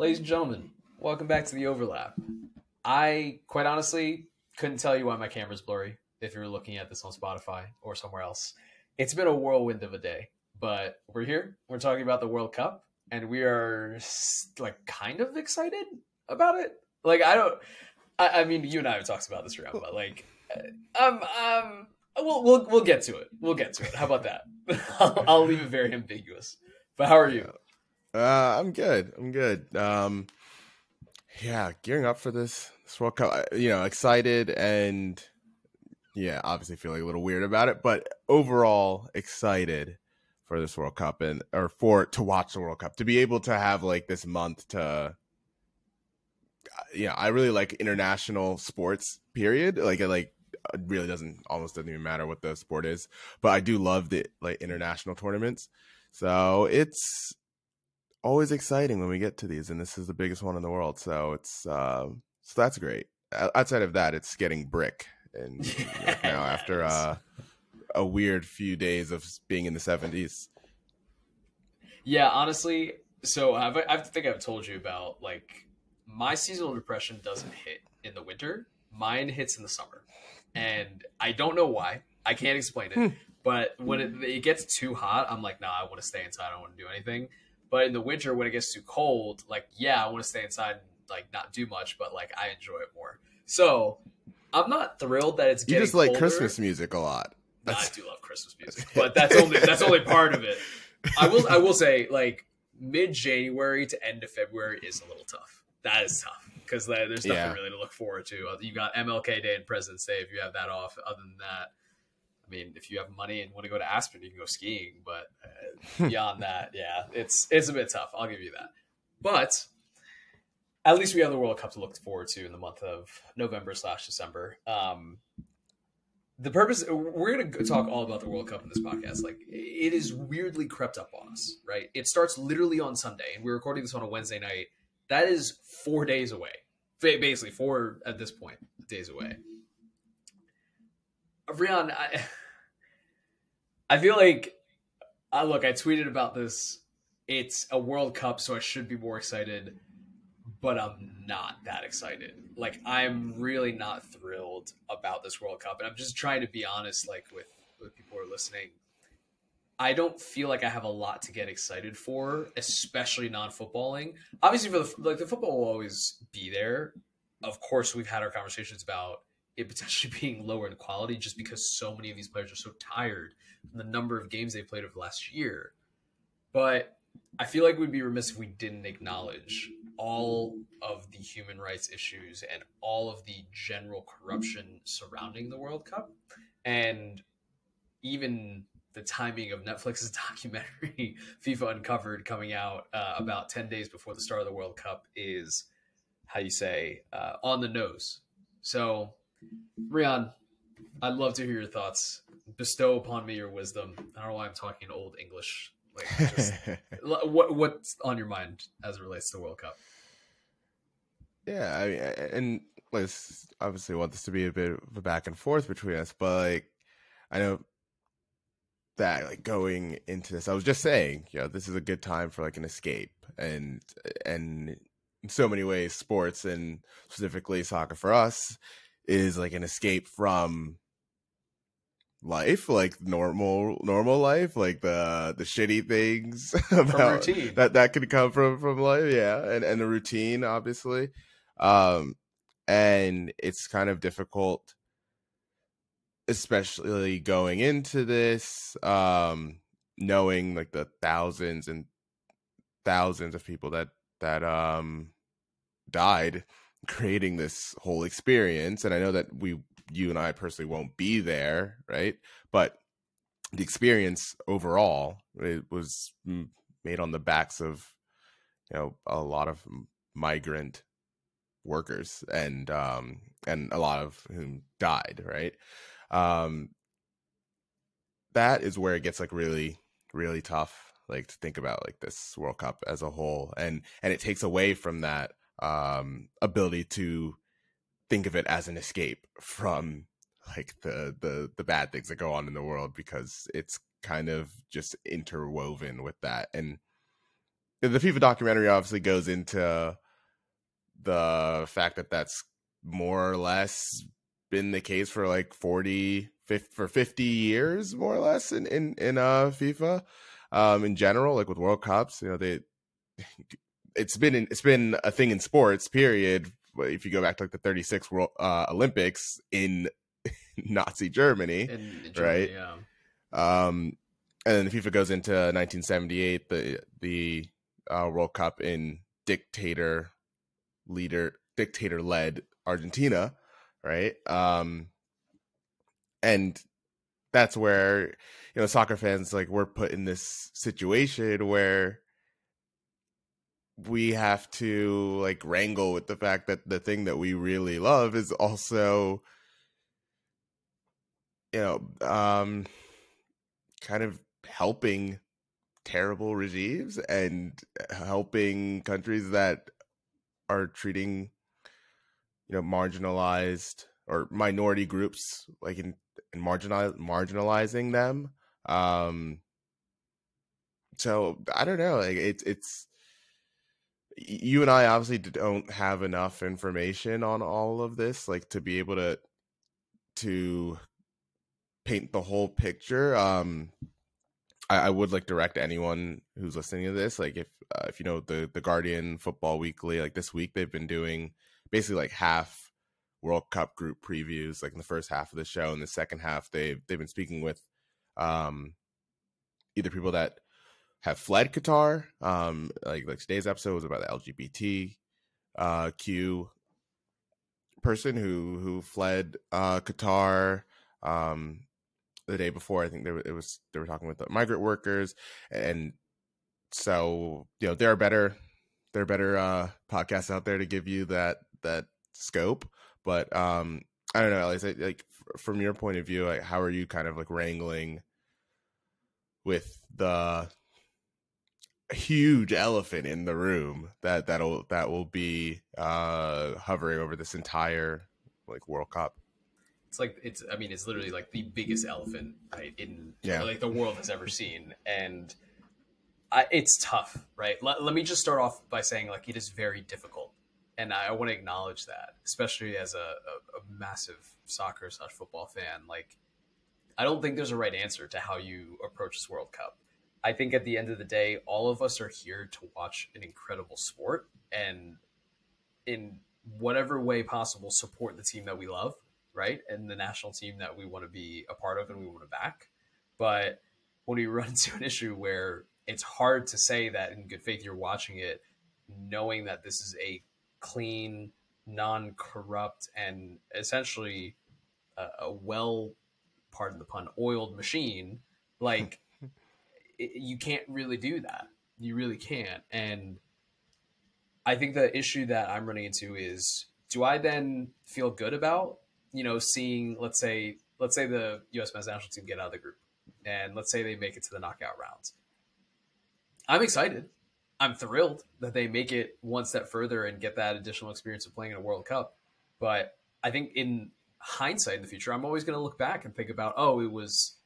Ladies and gentlemen, welcome back to the overlap. I quite honestly couldn't tell you why my camera's blurry if you're looking at this on Spotify or somewhere else. It's been a whirlwind of a day, but we're here. We're talking about the World Cup, and we are like kind of excited about it. Like I don't. I, I mean, you and I have talked about this around, but like, um, um, we'll we'll we'll get to it. We'll get to it. How about that? I'll, I'll leave it very ambiguous. But how are you? Uh, I'm good. I'm good. Um, yeah, gearing up for this this World Cup. You know, excited and yeah, obviously feeling a little weird about it, but overall excited for this World Cup and or for to watch the World Cup to be able to have like this month to. Yeah, I really like international sports. Period. Like, like it really doesn't almost doesn't even matter what the sport is, but I do love the like international tournaments. So it's always exciting when we get to these, and this is the biggest one in the world. So it's uh, so that's great. Outside of that, it's getting brick, and yes. now after uh, a weird few days of being in the seventies. Yeah, honestly, so I've, I think I've told you about like my seasonal depression doesn't hit in the winter. Mine hits in the summer, and I don't know why. I can't explain it. Hmm. But when it, it, gets too hot, I'm like, nah, I want to stay inside. I don't want to do anything. But in the winter, when it gets too cold, like yeah, I want to stay inside and like not do much, but like I enjoy it more. So I'm not thrilled that it's. Getting. You just like colder. Christmas music a lot. Nah, I do love Christmas music, but that's only that's only part of it. I will I will say like mid January to end of February is a little tough. That is tough because there's nothing yeah. really to look forward to. You've got MLK Day and President's Day if you have that off. Other than that, I mean, if you have money and want to go to Aspen, you can go skiing. But uh, beyond that, yeah, it's it's a bit tough. I'll give you that. But at least we have the World Cup to look forward to in the month of November slash December. Um, the purpose we're going to talk all about the World Cup in this podcast. Like it is weirdly crept up on us, right? It starts literally on Sunday, and we're recording this on a Wednesday night. That is four days away, basically four at this point days away. Rian, I I feel like, uh, look, I tweeted about this. It's a World Cup, so I should be more excited, but I'm not that excited. Like, I'm really not thrilled about this World Cup, and I'm just trying to be honest, like with with people who are listening. I don't feel like I have a lot to get excited for, especially non-footballing. Obviously, for the like the football will always be there. Of course, we've had our conversations about it potentially being lower in quality just because so many of these players are so tired from the number of games they played the last year. But I feel like we'd be remiss if we didn't acknowledge all of the human rights issues and all of the general corruption surrounding the World Cup. And even the timing of Netflix's documentary, FIFA Uncovered, coming out uh, about 10 days before the start of the World Cup is, how you say, uh, on the nose. So Rian, I'd love to hear your thoughts. Bestow upon me your wisdom. I don't know why I'm talking old English. Like, just, what what's on your mind as it relates to the World Cup? Yeah, I mean, and let's obviously want this to be a bit of a back and forth between us, but like, I know that like going into this, I was just saying, you know, this is a good time for like an escape, and and in so many ways, sports and specifically soccer for us is like an escape from life like normal normal life like the the shitty things about that that could come from from life yeah and and the routine obviously um and it's kind of difficult especially going into this um knowing like the thousands and thousands of people that that um died creating this whole experience and i know that we you and i personally won't be there right? But the experience overall it was made on the backs of you know a lot of migrant workers and um and a lot of whom died right? Um that is where it gets like really really tough like to think about like this world cup as a whole and and it takes away from that um, ability to think of it as an escape from like the the the bad things that go on in the world because it's kind of just interwoven with that. And the FIFA documentary obviously goes into the fact that that's more or less been the case for like 40 50, for 50 years more or less in in in uh FIFA um in general like with world cups you know they it's been it's been a thing in sports period if you go back to like the 36 world uh olympics in nazi germany, in, in germany right yeah. um and then FIFA goes into 1978 the the uh, World Cup in dictator leader dictator led Argentina, right? Um, and that's where you know soccer fans like we're put in this situation where we have to like wrangle with the fact that the thing that we really love is also you know um kind of helping terrible regimes and helping countries that are treating you know marginalized or minority groups like in, in marginal marginalizing them. Um so i don't know like it's it's you and i obviously don't have enough information on all of this like to be able to to paint the whole picture um I, I would like direct anyone who's listening to this, like if uh, if you know the the Guardian Football Weekly, like this week they've been doing basically like half World Cup group previews, like in the first half of the show, and the second half they've they've been speaking with um either people that have fled Qatar, um like like today's episode was about the LGBT uh Q person who who fled uh Qatar um the day before. I think there it was they were talking with the migrant workers, and so you know there are better there are better uh, podcasts out there to give you that that scope. But um, I don't know, at least like from your point of view, like how are you kind of like wrangling with the huge elephant in the room that that'll that will be uh hovering over this entire like World Cup? it's like it's i mean it's literally like the biggest elephant right in yeah. like the world has ever seen. And I, it's tough right? Let, let me just start off by saying like it is very difficult. And i, I want to acknowledge that especially as a, a, a massive soccer slash football fan. Like i don't think there's a right answer to how you approach this world cup i think at the end of the day all of us are here to watch an incredible sport and in whatever way possible support the team that we love right? And the national team that we want to be a part of and we want to back. But when we run into an issue where it's hard to say that in good faith you're watching it, knowing that this is a clean, non corrupt, and essentially a, a well, pardon the pun, oiled machine, like it, you can't really do that. You really can't. And I think the issue that I'm running into is do I then feel good about you know, seeing let's say let's say the U.S. men's national team get out of the group, and let's say they make it to the knockout rounds. I'm excited. I'm thrilled that they make it one step further and get that additional experience of playing in a World Cup. But I think in hindsight in the future, I'm always going to look back and think about, oh, it was,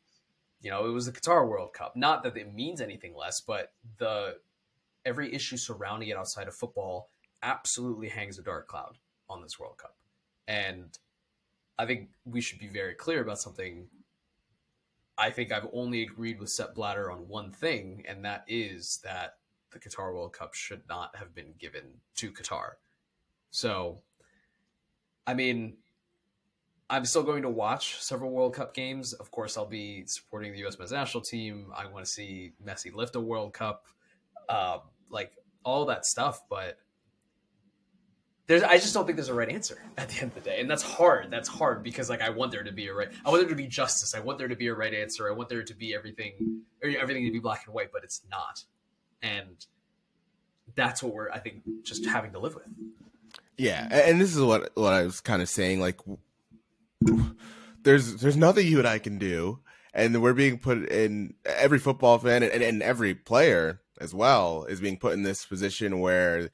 you know, it was the Qatar World Cup. Not that it means anything less, but the every issue surrounding it outside of football absolutely hangs a dark cloud on this World Cup. And I think we should be very clear about something. I think I've only agreed with Sepp Blatter on one thing, and that is that the Qatar World Cup should not have been given to Qatar. So, I mean, I'm still going to watch several World Cup games. Of course, I'll be supporting the U.S. men's national team. I want to see Messi lift a World Cup, uh, like all that stuff. But there's I just don't think there's a right answer at the end of the day. And that's hard. That's hard because like I want there to be a right I want there to be justice. I want there to be a right answer. I want there to be everything everything to be black and white, but it's not. And that's what we're I think just having to live with. Yeah, and this is what what I was kind of saying like there's there's nothing you and I can do and we're being put in every football fan and, and every player as well is being put in this position where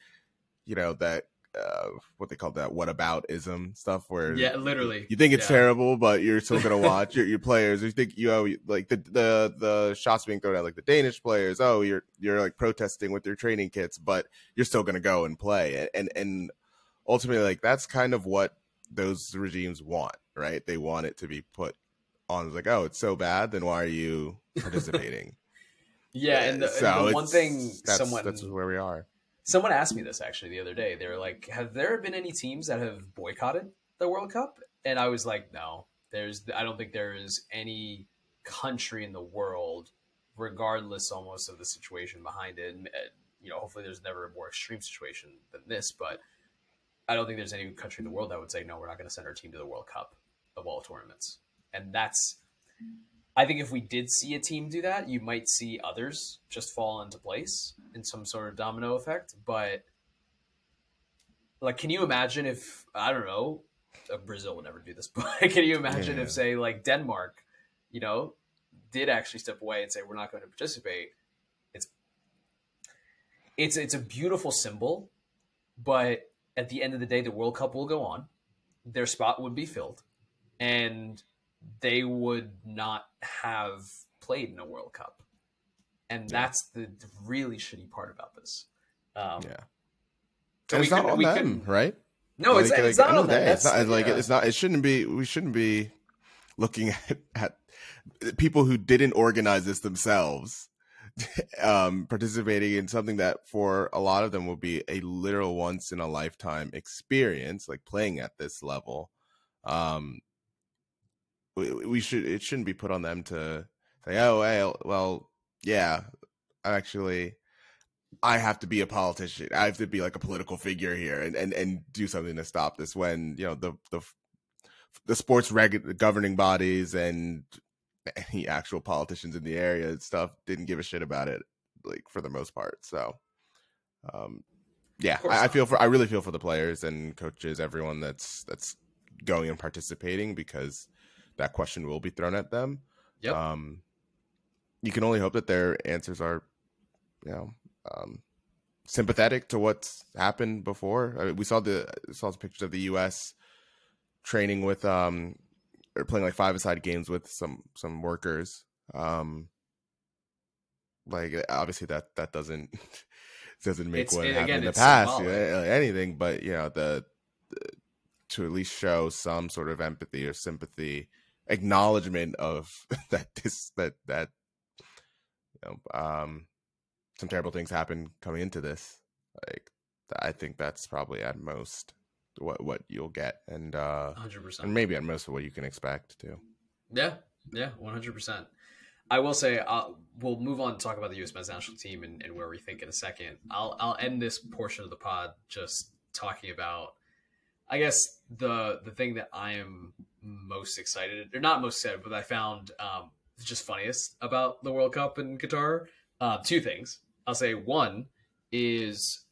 you know that uh, what they call that what about ism stuff where yeah, literally. you think it's Yeah. terrible, but you're still gonna watch your, your players. You think you know like the the the shots being thrown at like the Danish players. Oh, you're you're like protesting with your training kits, but you're still gonna go and play. And and ultimately, like that's kind of what those regimes want, right? They want it to be put on it's like, oh, it's so bad, then why are you participating? Yeah, and the, and So the one thing that's, someone that's where we are. someone asked me this actually the other day. They were like, "Have there been any teams that have boycotted the World Cup?" And I was like, "No, there's. I don't think there is any country in the world, regardless almost of the situation behind it. And, uh, you know, hopefully there's never a more extreme situation than this, but I don't think there's any country in the world that would say, no, we're not going to send our team to the World Cup of all tournaments. And that's, I think if we did see a team do that, you might see others just fall into place in some sort of domino effect. But, like, can you imagine if, I don't know, uh, Brazil would never do this, but can you imagine Yeah. if, say, like Denmark, you know, did actually step away and say, we're not going to participate? It's, it's, it's a beautiful symbol, but at the end of the day, the World Cup will go on. Their spot would be filled, and they would not have played in a World Cup. And Yeah. that's the really shitty part about this. Um, Yeah. And we it's not on we them, couldn't- right? No, it's, Like- it's not on the that. It's not like yeah. it's not. It shouldn't be. We shouldn't be looking at, at people who didn't organize this themselves, um, participating in something that for a lot of them will be a literal once in a lifetime experience, like playing at this level. Um, we, we should. It shouldn't be put on them to say, "Oh, hey, well, yeah, actually." I have to be a politician. I have to be like a political figure here and, and, and do something to stop this when, you know, the, the, the sports reg governing bodies and any actual politicians in the area and stuff didn't give a shit about it, like for the most part. So, um, yeah, I, I feel for, I really feel for the players and coaches, everyone that's, that's going and participating because that question will be thrown at them. Yep. Um, you can only hope that their answers are, you know, um, sympathetic to what's happened before. I mean, we saw the saw the pictures of the U.S. training with um or playing like five aside games with some some workers. Um, like obviously that that doesn't doesn't make It's- what happened in the past you know, anything, but you know the, the to at least show some sort of empathy or sympathy, acknowledgement of that this that that you know um some terrible things happen coming into this. Like I think that's probably at most what what you'll get, and uh hundred percent. and maybe at most what you can expect too. Yeah, yeah, one hundred percent. I will say uh, we'll move on to talk about the U.S. men's national team and, and where we think in a second. I'll I'll end this portion of the pod just talking about, I guess the the thing that I am most excited, or not most excited, but I found um, just funniest about the World Cup in Qatar. Uh, two things. I'll say one is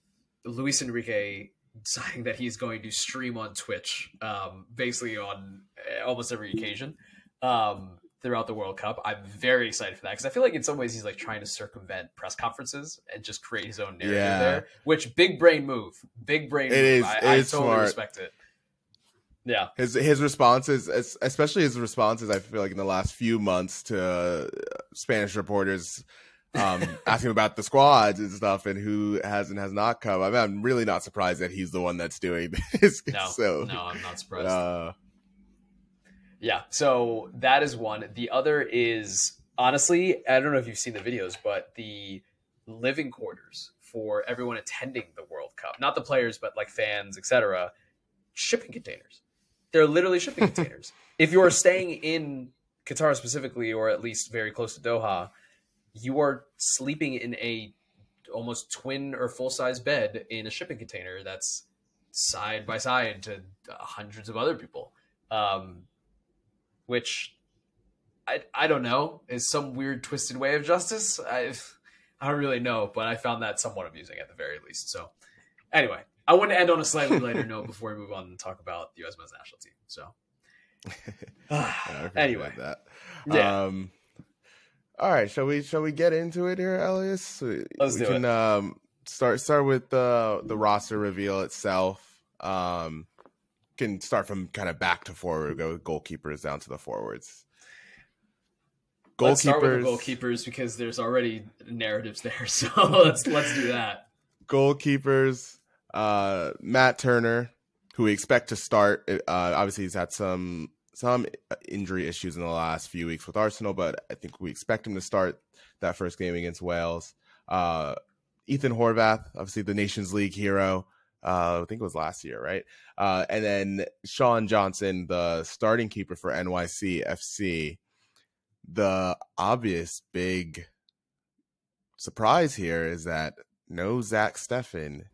Luis Enrique deciding that he's going to stream on Twitch, um, basically on uh, almost every occasion um, throughout the World Cup. I'm very excited for that because I feel like in some ways he's like trying to circumvent press conferences and just create his own narrative Yeah. there. Which big brain move, big brain. It move. is- I, it I is totally smart. respect it. Yeah, His his responses, especially his responses, I feel like in the last few months to uh, Spanish reporters um, asking about the squads and stuff and who has and has not come. I mean, I'm really not surprised that he's the one that's doing this. no, so, no, I'm not surprised. uh, Yeah, so that is one. The other is honestly, I don't know if you've seen the videos, but the living quarters for everyone attending the World Cup, not the players, but like fans, etc. Shipping containers. They're literally shipping containers. If you are staying in Qatar specifically, or at least very close to Doha, you are sleeping in a almost twin or full size bed in a shipping container that's side by side to hundreds of other people. Um, which I I don't know is some weird twisted way of justice. I I don't really know, but I found that somewhat amusing at the very least. So anyway, I want to end on a slightly lighter note before we move on and talk about the U.S. men's national team. So yeah, anyway, that. yeah. Um, all right, shall we shall we get into it here, Elias? We, Let's we do can it. um start start with the the roster reveal itself. Um, can start from kind of back to forward, go goalkeepers down to the forwards. Goalkeepers. Let's start with the goalkeepers because there's already narratives there. So let's let's do that. Goalkeepers, uh, Matt Turner, who we expect to start. Uh, obviously, he's had some some injury issues in the last few weeks with Arsenal, but I think we expect him to start that first game against Wales. Uh, Ethan Horvath, obviously the Nations League hero. Uh, I think it was last year, right? Uh, and then Sean Johnson, the starting keeper for NYC FC. The obvious big surprise here is that no Zach Steffen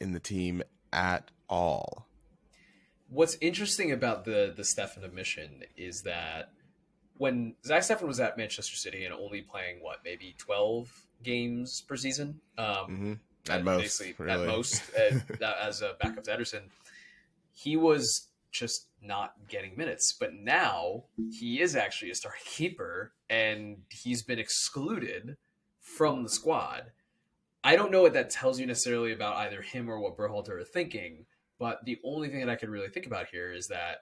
in the team at all. What's interesting about the the Steffen admission is that when Zach Steffen was at Manchester City and only playing what maybe twelve games per season, um, mm-hmm. At most, basically really. at most uh, as a backup to Ederson, he was just not getting minutes. But now he is actually a starting keeper, and he's been excluded from the squad. I don't know what that tells you necessarily about either him or what Berhalter are thinking, but the only thing that I can really think about here is that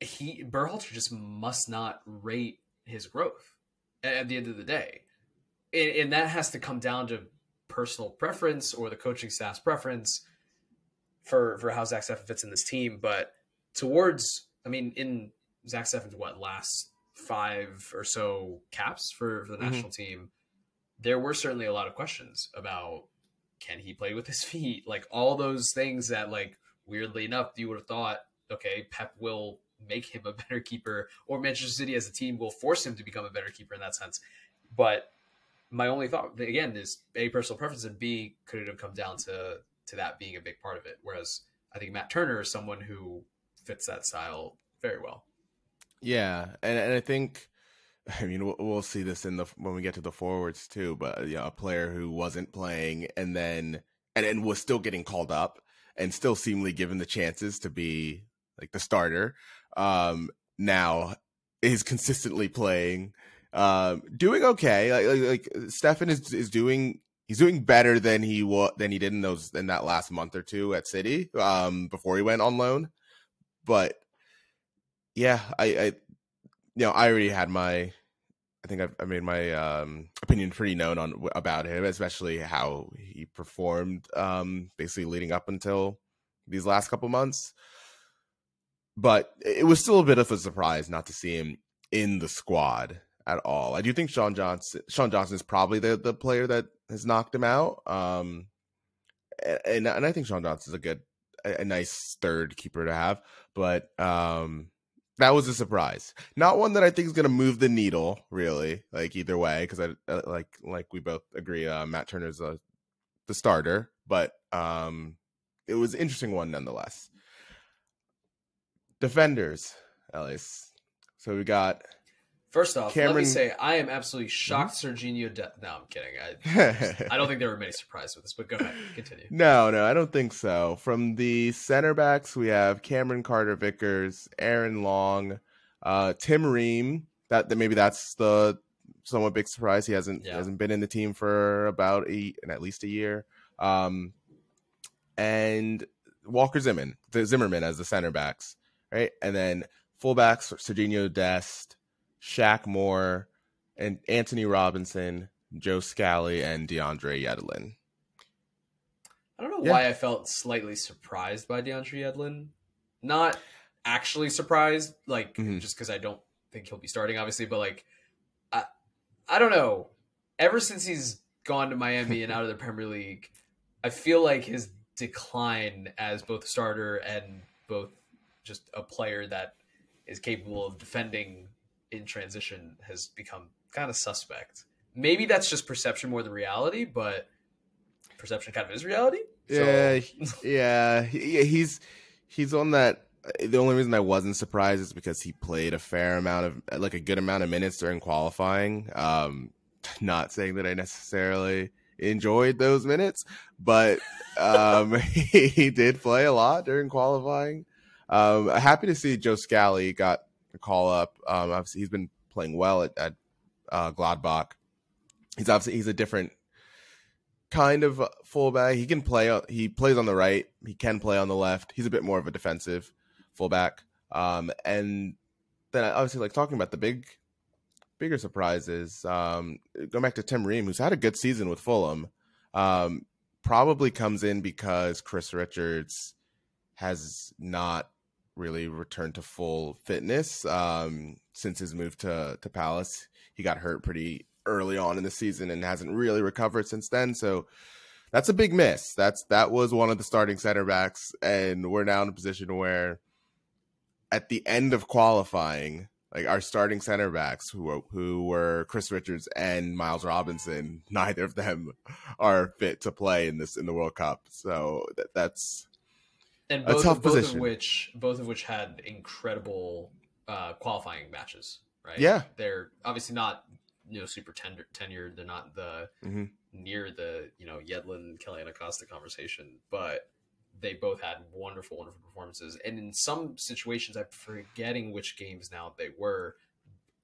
he Berhalter just must not rate his growth at the end of the day, and, and that has to come down to personal preference or the coaching staff's preference for for how Zach Steffen fits in this team. But towards, I mean, in Zach Steffen's what last five or so caps for, for the mm-hmm. national team, there were certainly a lot of questions about can he play with his feet, like all those things that like weirdly enough you would have thought okay Pep will make him a better keeper, or Manchester City as a team will force him to become a better keeper in that sense. But my only thought again is a personal preference, and b could it have come down to to that being a big part of it? Whereas I think Matt Turner is someone who fits that style very well. Yeah, and and I think. I mean, we'll, we'll see this in the when we get to the forwards too. But you know, a player who wasn't playing and then and, and was still getting called up and still seemingly given the chances to be like the starter um, now is consistently playing, um, doing okay. Like, like, like Steffen is is doing he's doing better than he was than he did in those in that last month or two at City um, before he went on loan. But yeah, I, I you know I already had my I think I've, I made my um, opinion pretty known on about him, especially how he performed um, basically leading up until these last couple months but it was still a bit of a surprise not to see him in the squad at all. I do think Sean Johnson Sean Johnson is probably the the player that has knocked him out. Um, and and I think Sean Johnson is a good a, a nice third keeper to have, but um that was a surprise. Not one that I think is going to move the needle really, like either way because I uh, like like we both agree uh, Matt Turner's a, the starter, but um it was an interesting one nonetheless defenders, Elias. So we got. First off, Cameron... let me say I am absolutely shocked. Mm-hmm. Serginho. De- no, I'm kidding. I, I don't think there were many surprises with this, but go ahead, continue. No, no, I don't think so. From the center backs, we have Cameron Carter Vickers, Aaron Long, uh, Tim Ream. That, that maybe that's the somewhat big surprise. He hasn't yeah. hasn't been in the team for about a at least a year. Um, and Walker Zimmerman, the Zimmerman as the center backs right? And then fullbacks Serginho Dest, Shaq Moore, and Anthony Robinson, Joe Scally, and DeAndre Yedlin. I don't know yeah. why I felt slightly surprised by DeAndre Yedlin. Not actually surprised, like mm-hmm. just because I don't think he'll be starting, obviously, but like I, I don't know. Ever since he's gone to Miami and out of the Premier League, I feel like his decline as both starter and both just a player that is capable of defending in transition has become kind of suspect. Maybe that's just perception more than reality, but perception kind of is reality. So. Yeah, yeah. He's he's on that. The only reason I wasn't surprised is because he played a fair amount of, like a good amount of minutes during qualifying. Um, not saying that I necessarily enjoyed those minutes, but um, he, he did play a lot during qualifying. Um, happy to see Joe Scally got call up. Um, obviously he's been playing well at, at uh, Gladbach. He's obviously he's a different kind of fullback. He can play. He plays on the right. He can play on the left. He's a bit more of a defensive fullback. Um, and then obviously, like talking about the big, bigger surprises. Um, going back to Tim Ream, who's had a good season with Fulham, um, probably comes in because Chris Richards has not really returned to full fitness um, since his move to to Palace. He got hurt pretty early on in the season and hasn't really recovered since then. So that's a big miss. That's that was one of the starting center backs, and we're now in a position where at the end of qualifying, like our starting center backs who were, who were Chris Richards and Miles Robinson, neither of them are fit to play in this in the World Cup. So that, that's and both, tough both position. of which both of which had incredible uh, qualifying matches. Right? Yeah, they're obviously not you know super tender, tenured. They're not the mm-hmm. near the you know Yedlin and Acosta conversation, but they both had wonderful, wonderful performances. And in some situations, I'm forgetting which games now they were.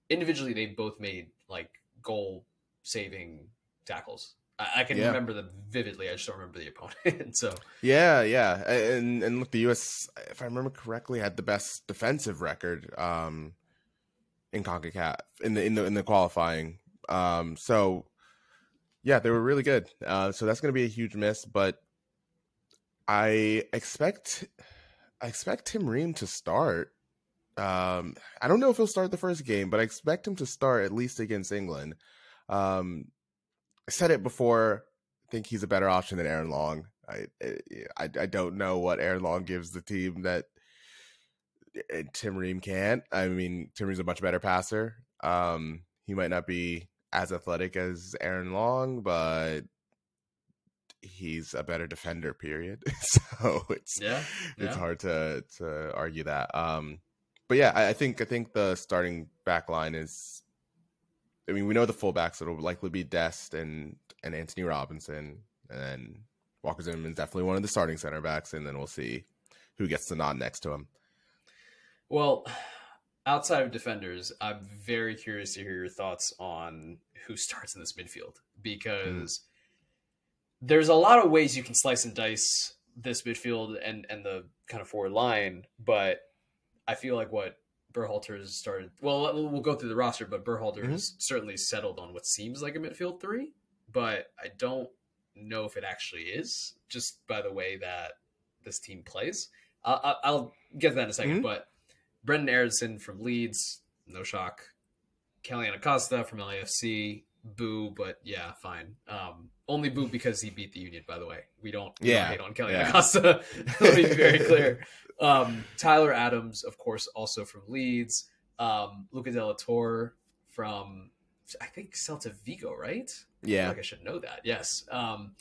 Individually, they both made like goal saving tackles. I, I can yeah. remember them vividly. I just don't remember the opponent. so yeah, yeah, and and look, the U.S. if I remember correctly, had the best defensive record um, in Concacaf in the in the in the qualifying. Um, so yeah, they were really good. Uh, so that's going to be a huge miss, but I expect I expect Tim Ream to start. Um, I don't know if he'll start the first game, but I expect him to start at least against England. Um, said it before. I think he's a better option than Aaron Long. I, I I don't know what Aaron Long gives the team that eh, Tim Ream can't. I mean, Tim Ream's a much better passer. Um, he might not be as athletic as Aaron Long, but he's a better defender. Period. so it's yeah, yeah, it's hard to to argue that. Um, but yeah, I, I think I think the starting back line is. I mean, we know the fullbacks. It'll likely be Dest and and Antonee Robinson, and then Walker Zimmerman's definitely one of the starting center backs, and then we'll see who gets the nod next to him. Well, outside of defenders, I'm very curious to hear your thoughts on who starts in this midfield because mm there's a lot of ways you can slice and dice this midfield and and the kind of forward line, but I feel like what Berhalter has started. Well, we'll go through the roster, but Berhalter mm-hmm. has certainly settled on what seems like a midfield three, but I don't know if it actually is. Just by the way that this team plays, uh, I'll get to that in a 2nd mm-hmm. But Brendan Aaronson from Leeds, no shock. Kellyn Acosta from LAFC, boo, but yeah, fine. Um, only boo because he beat the Union. By the way, we don't, we yeah. don't hate on Kelly yeah. Acosta. Let me be very clear. Um, Tyler Adams, of course, also from Leeds. Um, Luca de la Torre from I think Celta Vigo, right? Yeah, like I should know that. Yes. Um,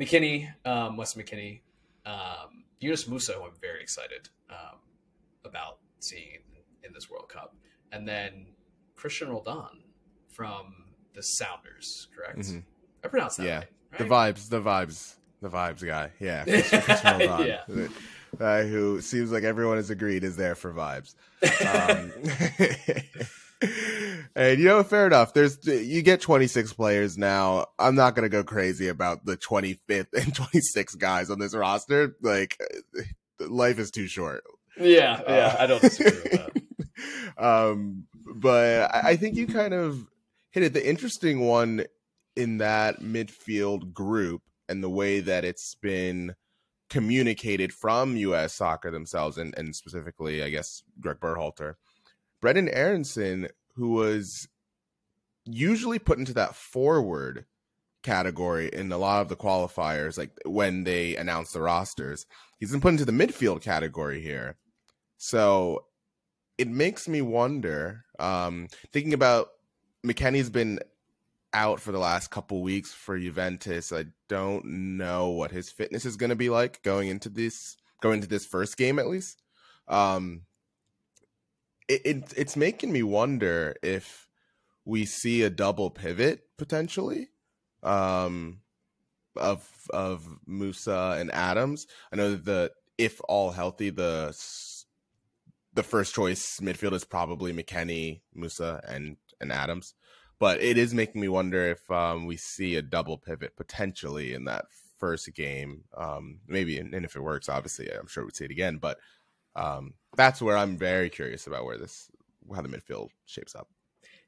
McKennie, um, Wes McKennie, um, Yunus Musah, who I'm very excited um, about seeing in, in, this World Cup, and then Cristian Roldan from the Sounders, correct? Mm-hmm. I pronounced that. Yeah, right, the vibes, the vibes, the vibes guy. Yeah, yeah. Uh, who seems like everyone has agreed is there for vibes. Um, and you know, fair enough. There's you get 26 players now. I'm not gonna go crazy about the 25th and 26 guys on this roster. Like, life is too short. Yeah, yeah, uh, I don't disagree with that. um, but I think you kind of hit it. The interesting one in that midfield group and the way that it's been communicated from U.S. soccer themselves, and, and specifically, I guess, Greg Berhalter. Brendan Aaronson, who was usually put into that forward category in a lot of the qualifiers, like when they announce the rosters, he's been put into the midfield category here. So it makes me wonder, um, thinking about McKennie's been out for the last couple weeks for Juventus. I don't know what his fitness is going to be like going into this going into this first game at least. Um, it, it it's making me wonder if we see a double pivot potentially um, of of Musah and Adams. I know that if all healthy the the first choice midfield is probably McKennie, Musah, and and Adams. but it is making me wonder if um, we see a double pivot potentially in that first game. Um, maybe, and, if it works, obviously, I'm sure we'd see it again. But um, that's where I'm very curious about where this, how the midfield shapes up.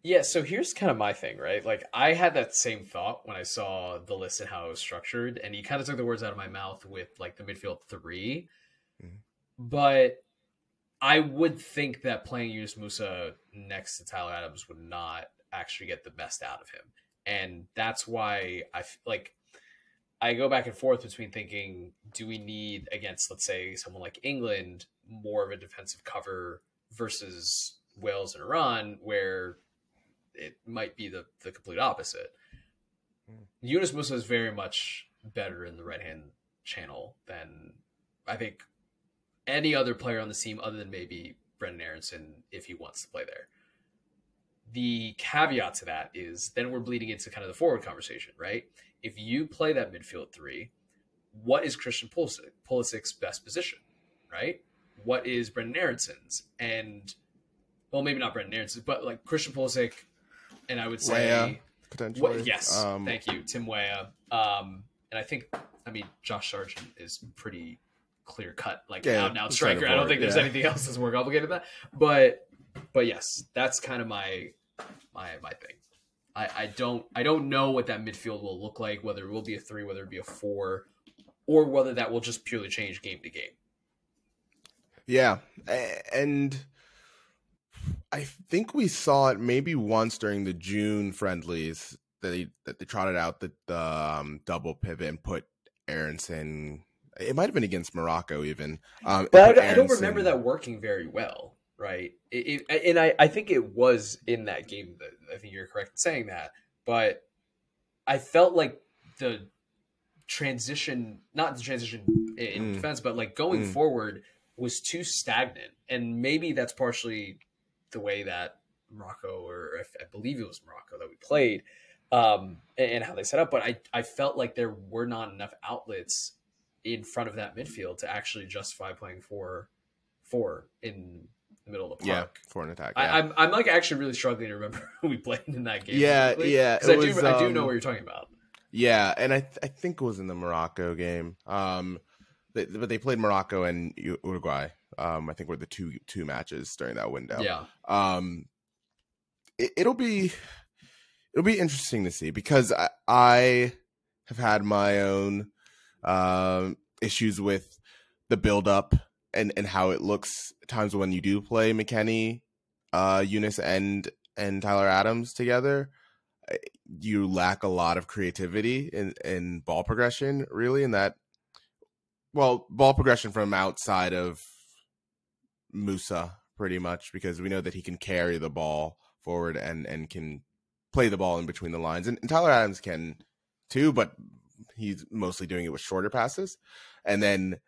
Yeah, so here's kind of my thing, right? Like I had that same thought when I saw the list and how it was structured, and you kind of took the words out of my mouth with like the midfield 3 mm-hmm. But I would think that playing Yunus Musah next to Tyler Adams would not actually get the best out of him. And that's why I like I go back and forth between thinking, do we need against, let's say, someone like England, more of a defensive cover versus Wales and Iran, where it might be the, the complete opposite. Mm. Yunus Musah is very much better in the right hand channel than I think any other player on the team other than maybe Brendan Aaronson if he wants to play there. The caveat to that is then we're bleeding into kind of the forward conversation, right? If you play that midfield three, what is Christian Pulisic, Pulisic's best position, right? What is Brendan Aaronson's? And well, maybe not Brendan Aaronson's, but like Christian Pulisic, and I would say Weah, potentially. What, yes, um, thank you, Tim Weah. Um, and I think, I mean, Josh Sargent is pretty clear cut, like yeah, out and out striker. I don't think there's yeah. anything else that's more complicated than that. But but yes, that's kind of my my my thing. I, I don't I don't know what that midfield will look like, whether it will be a three, whether it be a four, or whether that will just purely change game to game. Yeah, and I think we saw it maybe once during the June friendlies that they that they trotted out the, the um, double pivot and put Aaronson it might have been against Morocco even. Um, but I, I, don't remember that working very well, right? It, it, and I, I think it was in that game that I think you're correct in saying that. But I felt like the transition, not the transition in mm. defense, but like going mm. forward was too stagnant. And maybe that's partially the way that Morocco, or I believe it was Morocco that we played, um, and how they set up. But I, I felt like there were not enough outlets in front of that midfield to actually justify playing four four in the middle of the park. Yeah, for an attack. Yeah. I, am I'm, I'm like actually really struggling to remember who we played in that game. Yeah, yeah. Because I do um, I do know um, what you're talking about. Yeah, and I th- I think it was in the Morocco game. Um, they, but they played Morocco and Uruguay. Um, I think were the two two matches during that window. Yeah. Um, it, it'll be it'll be interesting to see because I, I have had my own um, issues with the build up and and how it looks times when you do play McKennie, uh, Yunus and and Tyler Adams together. Eh, you lack a lot of creativity in in ball progression, really, in that. Well, ball progression from outside of Musah, pretty much, because we know that he can carry the ball forward and and can play the ball in between the lines, and, and Tyler Adams can too, but he's mostly doing it with shorter passes. And then,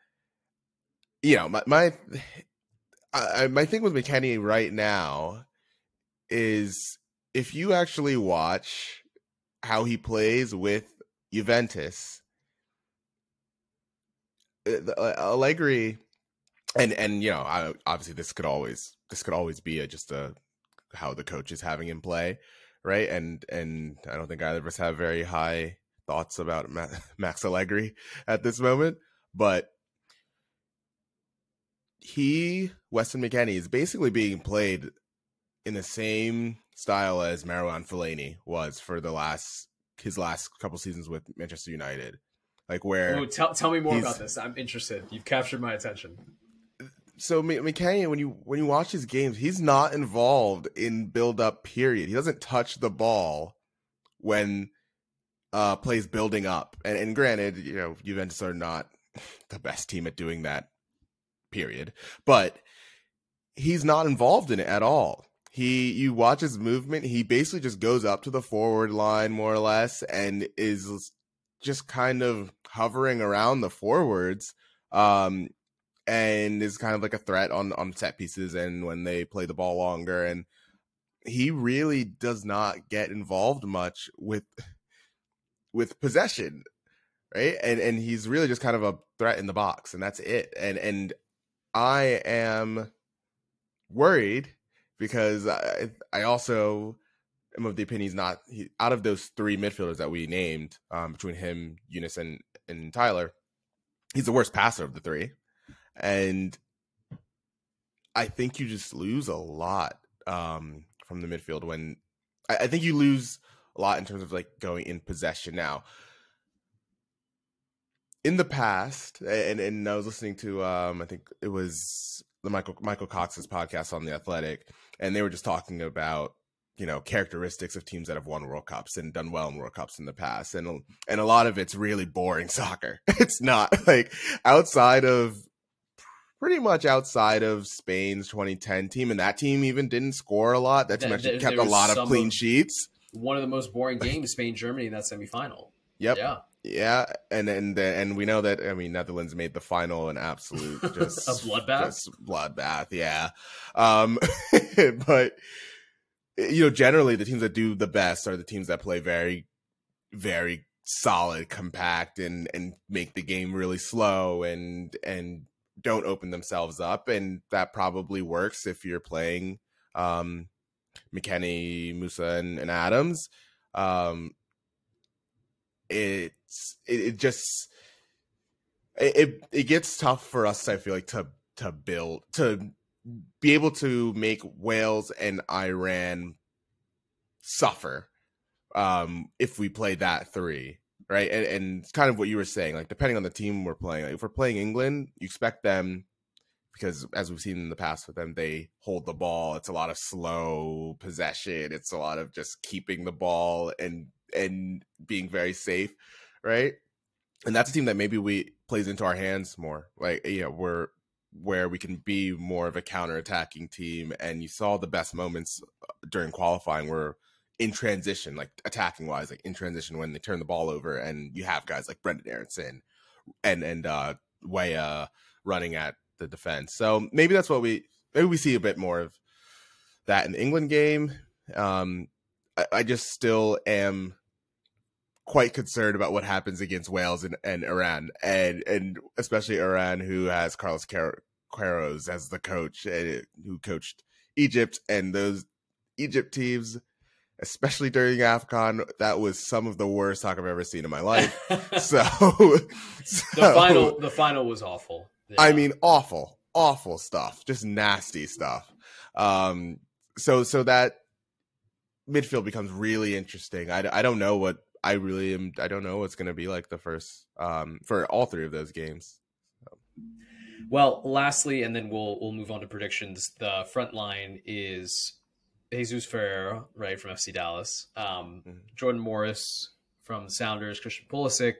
you know, my my I, my thing with McKennie right now is if you actually watch how he plays with Juventus, uh, uh, Allegri, and and you know, obviously this could always this could always be a, just a how the coach is having him play, right? And and I don't think either of us have very high thoughts about Max Allegri at this moment, but he, Weston McKennie, is basically being played in the same style as Marouane Fellaini was for the last his last couple seasons with Manchester United. Like where Ooh, tell tell me more about this. I'm interested. You've captured my attention. So McKennie, when you when you watch his games, he's not involved in build up period. He doesn't touch the ball when uh, plays building up. And, and granted, you know, Juventus are not the best team at doing that, period. But he's not involved in it at all. He, you watch his movement, he basically just goes up to the forward line more or less and is just kind of hovering around the forwards. Um, and is kind of like a threat on on set pieces and when they play the ball longer and he really does not get involved much with with possession, right? And and he's really just kind of a threat in the box, and that's it. And and I am worried because I I also am of the opinion he's not he, out of those three midfielders that we named um, between him, Yunus, and and Tyler. He's the worst passer of the three, and I think you just lose a lot um, from the midfield when I, I think you lose lot in terms of like going in possession now in the past, and and I was listening to um I think it was the Michael Michael Cox's podcast on the Athletic, and they were just talking about you know characteristics of teams that have won World Cups and done well in World Cups in the past, and and a lot of it's really boring soccer. It's not like outside of pretty much outside of Spain's 2010 team, and that team even didn't score a lot. That team actually kept a lot of clean of, sheets. One of the most boring games, Spain Germany in that semifinal. Yep. Yeah. Yeah, and and and we know that I mean Netherlands made the final an absolute just a bloodbath. Just bloodbath, yeah. Um, but you know, generally the teams that do the best are the teams that play very, very solid, compact, and and make the game really slow and and don't open themselves up, and that probably works if you're playing um, McKennie, Musah, and, and Adams. Um, it's it, it just it it gets tough for us. I feel like to to build to be able to make Wales and Iran suffer um if we play that three right and, and kind of what you were saying like depending on the team we're playing like if we're playing england you expect them because as we've seen in the past with them they hold the ball it's a lot of slow possession it's a lot of just keeping the ball and and being very safe, right? And that's a team that maybe we plays into our hands more. Like you know, we're where we can be more of a counter-attacking team. And you saw the best moments uh, during qualifying were in transition, like attacking wise, like in transition when they turn the ball over, and you have guys like Brenden Aaronson and and uh Weah running at the defense. So maybe that's what we maybe we see a bit more of that in the England game. Um, I, I just still am quite concerned about what happens against Wales and, and Iran, and and especially Iran, who has Carlos Queiroz as the coach, and who coached Egypt, and those Egypt teams, especially during AFCON, that was some of the worst talk I've ever seen in my life. so, so, the final, the final was awful. Yeah. I mean, awful, awful stuff, just nasty stuff. Um, so so that midfield becomes really interesting. I, I don't know what I really am. I don't know what's going to be like the first um, for all three of those games. So. Well, lastly, and then we'll we'll move on to predictions. The front line is Jesus Ferreira, right from FC Dallas, um, mm-hmm. Jordan Morris from the Sounders, Christian Pulisic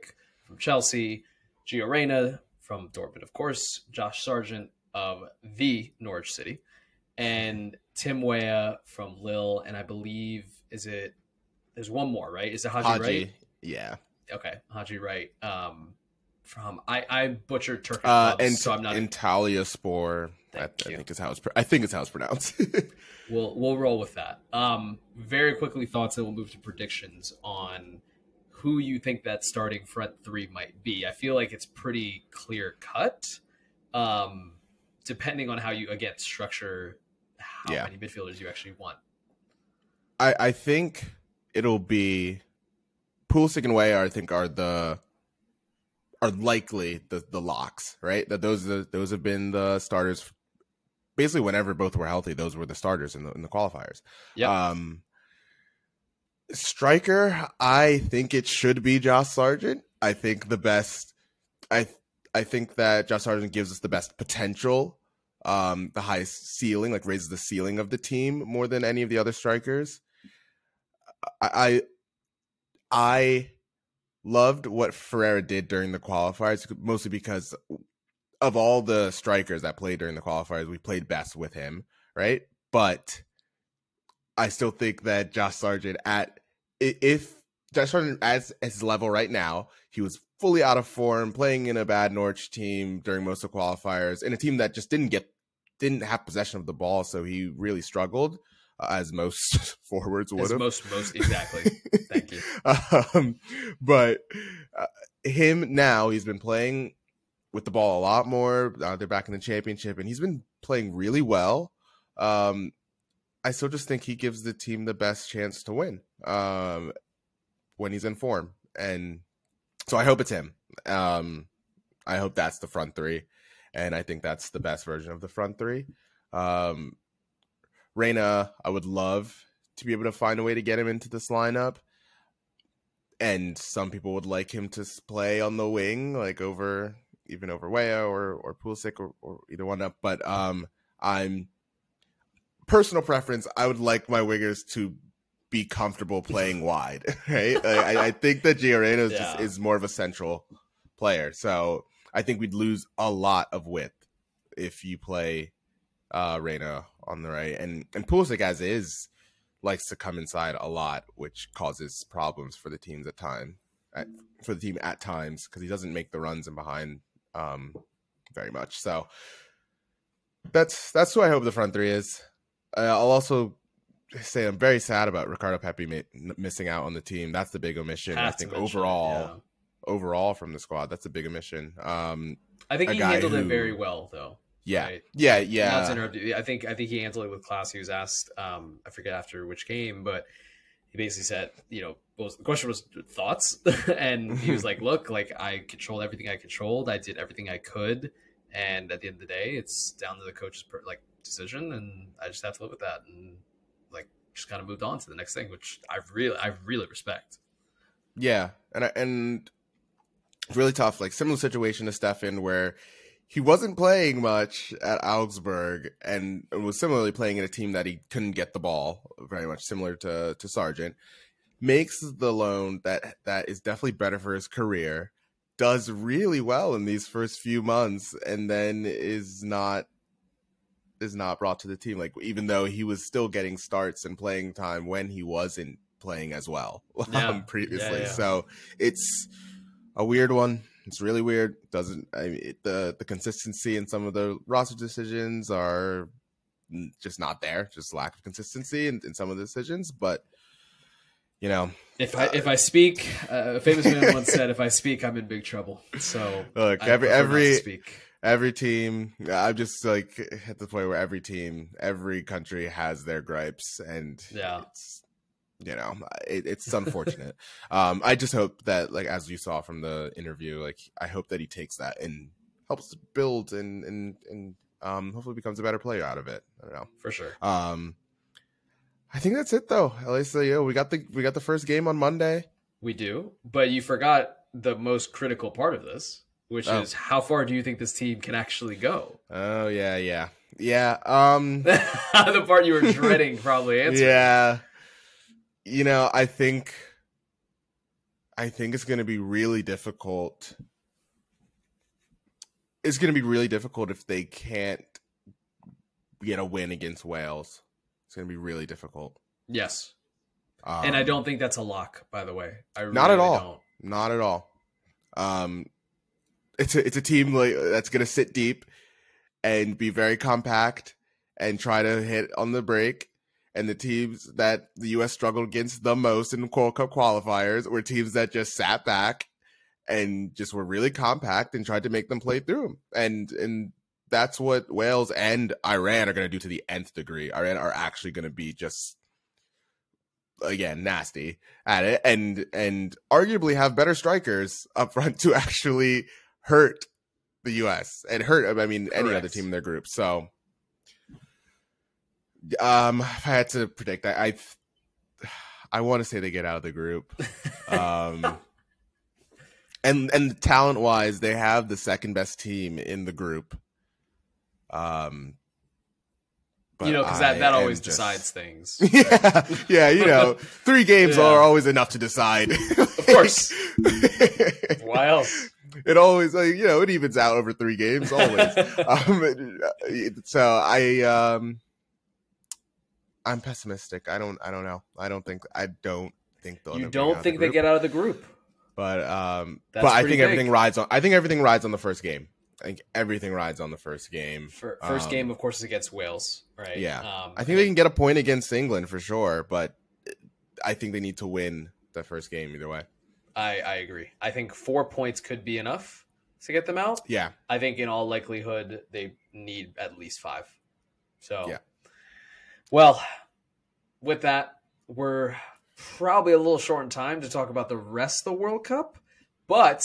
from Chelsea, Gio Reyna from Dortmund, of course, Josh Sargent of the Norwich City, and Tim Weah from Lille, and I believe is it there's one more, right? Is it Haji, Haji Wright? Yeah. Okay, Haji Wright. Um, from I I butchered Turkish uh, and so I'm not. Antalyaspor. I, I, think is how it's. I think it's how it's pronounced. we'll we'll roll with that. Um, very quickly thoughts, and we'll move to predictions on who you think that starting front three might be. I feel like it's pretty clear cut. Um, depending on how you again structure how yeah. many midfielders you actually want. I I think it'll be Pulisic and Weah, I think, are the are likely the the locks, right? That those those have been the starters. Basically, whenever both were healthy, those were the starters in the in the qualifiers. Yeah. Um, striker, I think it should be Josh Sargent. I think the best. I I think that Josh Sargent gives us the best potential, um, the highest ceiling, like raises the ceiling of the team more than any of the other strikers. I I loved what Ferreira did during the qualifiers, mostly because of all the strikers that played during the qualifiers, we played best with him, right? But I still think that Josh Sargent at if Josh Sargent as his level right now, he was fully out of form, playing in a bad Norwich team during most of the qualifiers, in a team that just didn't get didn't have possession of the ball, so he really struggled as most forwards would have. Most, most exactly. Thank you. Um, but uh, him now, he's been playing with the ball a lot more. Uh, they're back in the championship, and he's been playing really well. Um, I still just think he gives the team the best chance to win um, when he's in form, and so I hope it's him. Um, I hope that's the front three, and I think that's the best version of the front three. Um, Reyna, I would love to be able to find a way to get him into this lineup. And some people would like him to play on the wing, like over even over Weah or or Pulisic or, or either one up. But um, I'm personal preference. I would like my wingers to be comfortable playing wide, right? I, I, think that Gio Reyna is, yeah. is more of a central player, so I think we'd lose a lot of width if you play uh, Reyna on the right, and and Pulisic as is likes to come inside a lot, which causes problems for the teams at time, at, for the team at times because he doesn't make the runs and behind um, very much. So that's that's who I hope the front three is. Uh, I'll also say I'm very sad about Ricardo Pepi mi- missing out on the team. That's the big omission. I think overall, yeah. overall from the squad, that's a big omission. Um, I think he handled who, it very well, though. Yeah, right? yeah, yeah. Not to interrupt you. I think I think he handled it with class. He was asked, um, I forget after which game, but he basically said, you know, was, the question was thoughts, and he was like, "Look, like I controlled everything I controlled. I did everything I could, and at the end of the day, it's down to the coach's per, like decision, and I just have to live with that, and like just kind of moved on to the next thing, which I really, I really respect. Yeah, and and it's really tough. Like similar situation to Stefan, where he wasn't playing much at Augsburg and was similarly playing in a team that he couldn't get the ball very much similar to to Sargent makes the loan that that is definitely better for his career does really well in these first few months and then is not is not brought to the team like even though he was still getting starts and playing time when he wasn't playing as well yeah. um, previously yeah, yeah. so it's a weird one it's really weird. Doesn't I mean, it, the the consistency in some of the roster decisions are just not there. Just lack of consistency in, in some of the decisions. But you know, if I uh, if I speak, uh, a famous man once said, "If I speak, I'm in big trouble." So look, every every every team. I'm just like at the point where every team, every country has their gripes, and yeah, it's you know it, it's unfortunate. Um i just hope that like as you saw from the interview like i hope that he takes that and helps build and and and um hopefully becomes a better player out of it. I don't know. For sure. Um i think that's it though. At least uh, yeah we got the we got the first game on monday. We do but you forgot the most critical part of this which oh. is how far do you think this team can actually go oh yeah yeah yeah um the part you were dreading probably answering. yeah you know, I think I think it's going to be really difficult. It's going to be really difficult if they can't get a win against Wales. It's going to be really difficult. Yes. Um, and I don't think that's a lock, by the way. I really not at all. Don't. Not at all. Um, it's a, it's a team like that's going to sit deep and be very compact and try to hit on the break and the teams that the U.S. struggled against the most in World Cup qualifiers were teams that just sat back and just were really compact and tried to make them play through them. And and that's what Wales and Iran are going to do to the nth degree. Iran are actually going to be just again nasty at it and and arguably have better strikers up front to actually hurt the US and hurt I mean any other team in their group. So um, if I had to predict, I I, I want to say they get out of the group. Um, and and talent wise, they have the second best team in the group. Um, you know, because that, that always just... decides things. Yeah, yeah, you know, three games yeah. are always enough to decide. of course. Why else? It always, like, you know, it evens out over three games always. um, so I, um, I'm pessimistic. I don't. I don't know. I don't think. I don't think they'll. You don't think the they get out of the group. But um, That's but I think big. everything rides on. I think everything rides on the first game. I think everything rides on the first game. First um, game, of course, is against Wales, right? Yeah, um, I think they can get a point against England for sure, but I think they need to win the first game either way. I, I agree. I think four points could be enough to get them out. Yeah, I think in all likelihood they need at least five. So yeah, well, with that, we're probably a little short in time to talk about the rest of the World Cup, but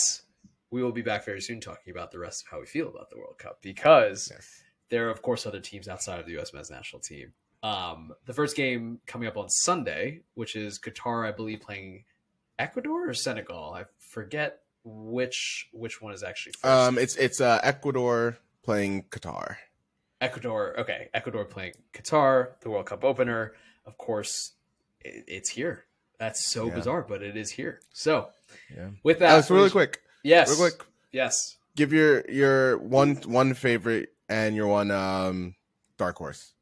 we will be back very soon talking about the rest of how we feel about the World Cup because Yes. there are, of course, other teams outside of the U.S. men's national team. Um, the first game coming up on Sunday, which is Qatar, I believe, playing Ecuador or Senegal. I forget which which one is actually first. Um, it's it's uh, Ecuador playing Qatar. Ecuador, okay, Ecuador playing Qatar, the World Cup opener. Of course, it, it's here. That's so Yeah. bizarre, but it is here. So, Yeah. with that, Alex, really quick, yes, real quick, yes. give your your one one favorite and your one um dark horse.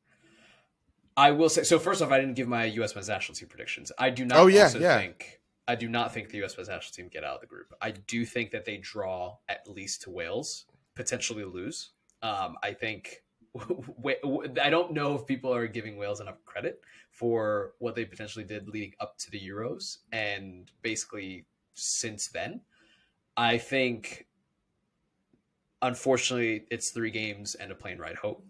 I will say so. First off, I didn't give my U.S. men's national team predictions. I do not. Oh, yeah, yeah. think I do not think the U.S. men's national team get out of the group. I do think that they draw at least to Wales, potentially lose. Um, I think. I don't know if people are giving Wales enough credit for what they potentially did leading up to the Euros and basically since then. I think, unfortunately, it's three games and a plane ride home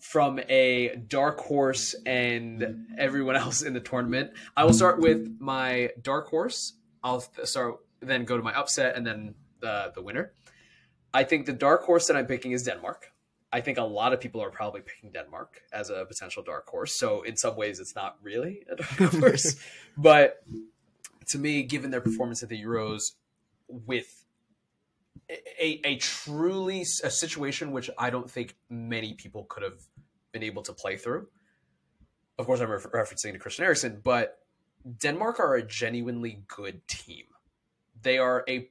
from a dark horse and everyone else in the tournament. I will start with my dark horse. I'll start then go to my upset and then the the winner. I think the dark horse that I'm picking is Denmark. I think a lot of people are probably picking Denmark as a potential dark horse. So in some ways, it's not really a dark horse, but to me, given their performance at the Euros, with a, a truly a situation which I don't think many people could have been able to play through. Of course, I'm refer- referencing to Christian Eriksen, but Denmark are a genuinely good team. They are a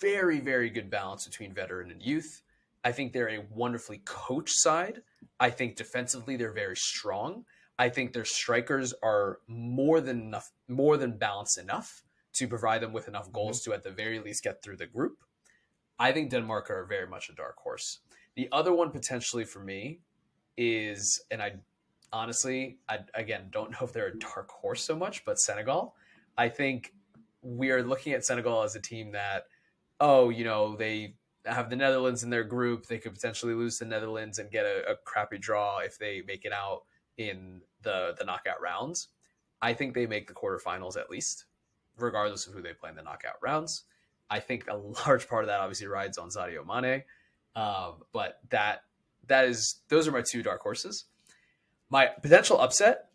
very, very good balance between veteran and youth. I think they're a wonderfully coached side. I think defensively they're very strong. I think their strikers are more than enough, more than balanced enough to provide them with enough goals mm-hmm. to, at the very least, get through the group. I think Denmark are very much a dark horse. The other one potentially for me is, and I honestly, I again don't know if they're a dark horse so much, but Senegal. I think we are looking at Senegal as a team that, oh, you know, they have the Netherlands in their group. They could potentially lose the Netherlands and get a, a crappy draw if they make it out in the the knockout rounds. I think they make the quarterfinals at least, regardless of who they play in the knockout rounds. I think a large part of that obviously rides on Sadio Mane, um, but that that is those are my two dark horses. My potential upset,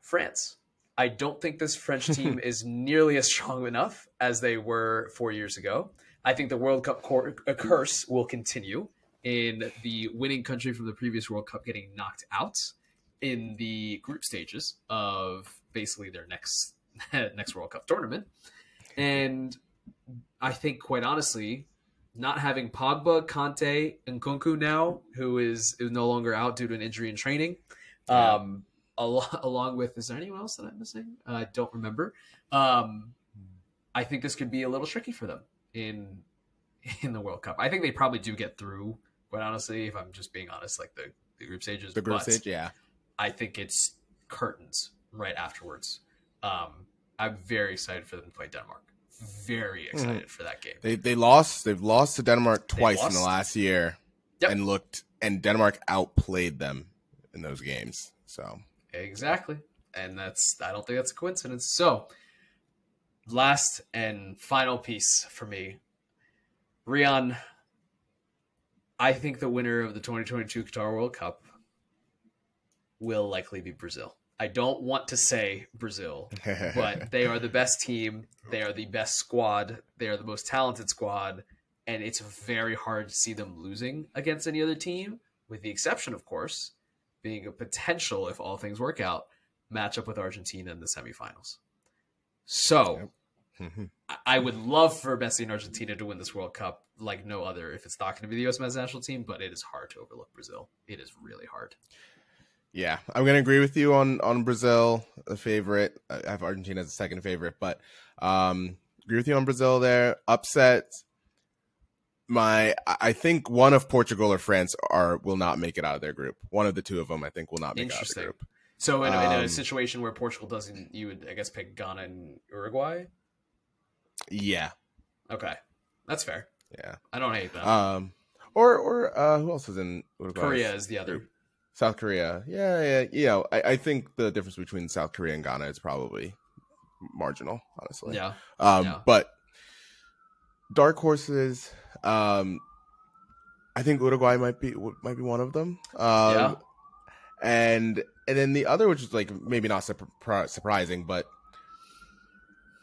France. I don't think this French team is nearly as strong enough as they were four years ago. I think the World Cup cor- a curse will continue in the winning country from the previous World Cup getting knocked out in the group stages of basically their next next World Cup tournament. And I think, quite honestly, not having Pogba, Kanté, and Nkunku now, who is, is no longer out due to an injury in training, Yeah. um, al- along with is there anyone else that I'm missing? Uh, I don't remember. Um, I think this could be a little tricky for them in in the World Cup. I think they probably do get through. Quite honestly, if I'm just being honest, like the, the group stages, The group stage, yeah. I think it's curtains right afterwards. Um, I'm very excited for them to play Denmark. Very mm-hmm. excited for that game. They they lost. They've lost to Denmark twice in the last year, Yep. and looked and Denmark outplayed them in those games. So Exactly. And that's I don't think that's a coincidence. So last and final piece for me. Rian, I think the winner of the 2022 Qatar World Cup will likely be Brazil. I don't want to say Brazil, but they are the best team. They are the best squad. They are the most talented squad, and it's very hard to see them losing against any other team, with the exception, of course, being a potential, if all things work out, matchup with Argentina in the semifinals. So. I- I would love for Messi and Argentina to win this World Cup like no other if it's not going to be the U.S. men's national team, but it is hard to overlook Brazil. It is really hard. Yeah, I'm gonna agree with you on on Brazil, the favorite. I have Argentina as a second favorite, but um, agree with you on Brazil there. Upset. My, I think one of Portugal or France are will not make it out of their group. One of the two of them, I think, will not make it out of the group. So in, a- in a Um, situation where Portugal doesn't, you would I guess pick Ghana and Uruguay. Yeah, Okay, that's fair. yeah. I don't hate that. Um, or or uh, who else is in Uruguay? Korea is the other. group? South Korea. Yeah, yeah. You know, I, I think the difference between South Korea and Ghana is probably marginal, honestly. Yeah. Um, Yeah. but dark horses. Um, I think Uruguay might be might be one of them. Um, Yeah. and and then the other, which is like maybe not surpri- surprising, but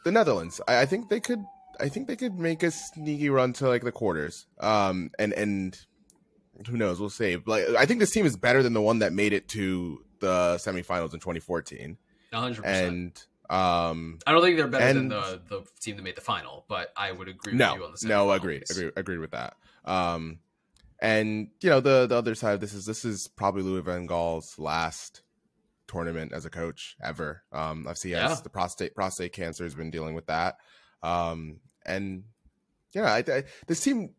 the Netherlands. I, I think they could. I think they could make a sneaky run to like the quarters. Um, and and who knows? We'll see. Like I think this team is better than the one that made it to the semifinals in 2014. 100%. And um, I don't think they're better than the, the team that made the final, but I would agree no, with you on the no, agreed, agreed, agreed with that. Um, and you know the the other side of this is this is probably Louis Van Gaal's last tournament as a coach ever. Um, FCS, Yeah. the prostate prostate cancer has been dealing with that. Um, and yeah, I, I, this team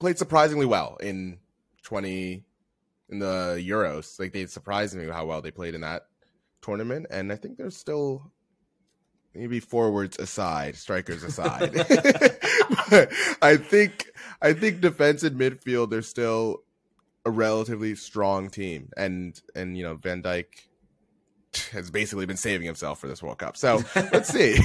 played surprisingly well in twenty in the Euros. Like they surprised me how well they played in that tournament, and I think they're still maybe forwards aside, strikers aside. but I think I think defense and midfield they're still a relatively strong team, and and you know Van Dijk has basically been saving himself for this World Cup. So let's see.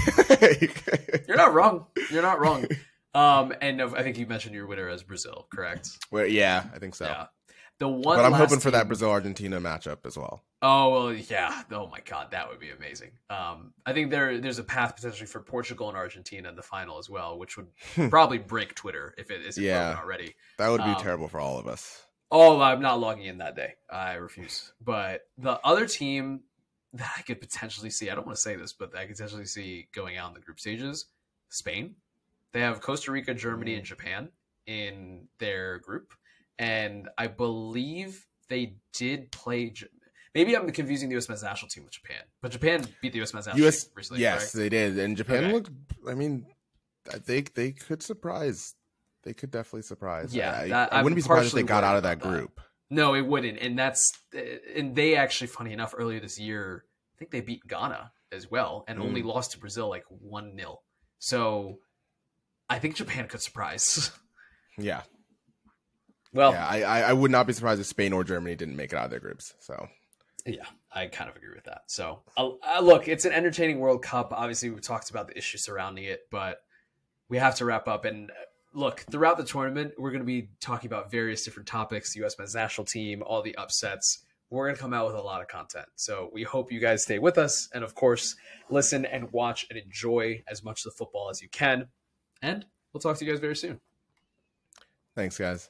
You're not wrong. You're not wrong. Um, and I think you mentioned your winner as Brazil, correct? well, yeah, I think so. Yeah. The one, but I'm hoping for that Brazil Argentina matchup as well. Oh well, yeah. Oh my god, that would be amazing. Um, I think there there's a path potentially for Portugal and Argentina in the final as well, which would probably break Twitter if it isn't Yeah. already. That would be Um, terrible for all of us. Oh, I'm not logging in that day. I refuse. But the other team that I could potentially see, I don't want to say this, but I could potentially see going out in the group stages, Spain. They have Costa Rica, Germany, and Japan in their group. And I believe they did play. Maybe I'm confusing the U.S. men's national team with Japan, but Japan beat the U.S. men's national U.S. team recently. yes, right? they did, and Japan Okay. looked. I mean, they they could surprise. They could definitely surprise. Yeah, I, that- I wouldn't be surprised if they got out of that that. group. No, it wouldn't. And that's and they actually, funny enough, earlier this year, I think they beat Ghana as well, and only Mm. lost to Brazil like one 0 So I think Japan could surprise. Yeah, Well, yeah. I, I I would not be surprised if Spain or Germany didn't make it out of their groups. So Yeah, I kind of agree with that. So, uh, uh, look, it's an entertaining World Cup. Obviously, we talked about the issues surrounding it, but we have to wrap up. And uh, look, throughout the tournament, we're going to be talking about various different topics: the U.S. men's national team, all the upsets. We're going to come out with a lot of content. So we hope you guys stay with us, and of course, listen and watch and enjoy as much of the football as you can. And we'll talk to you guys very soon. thanks, guys.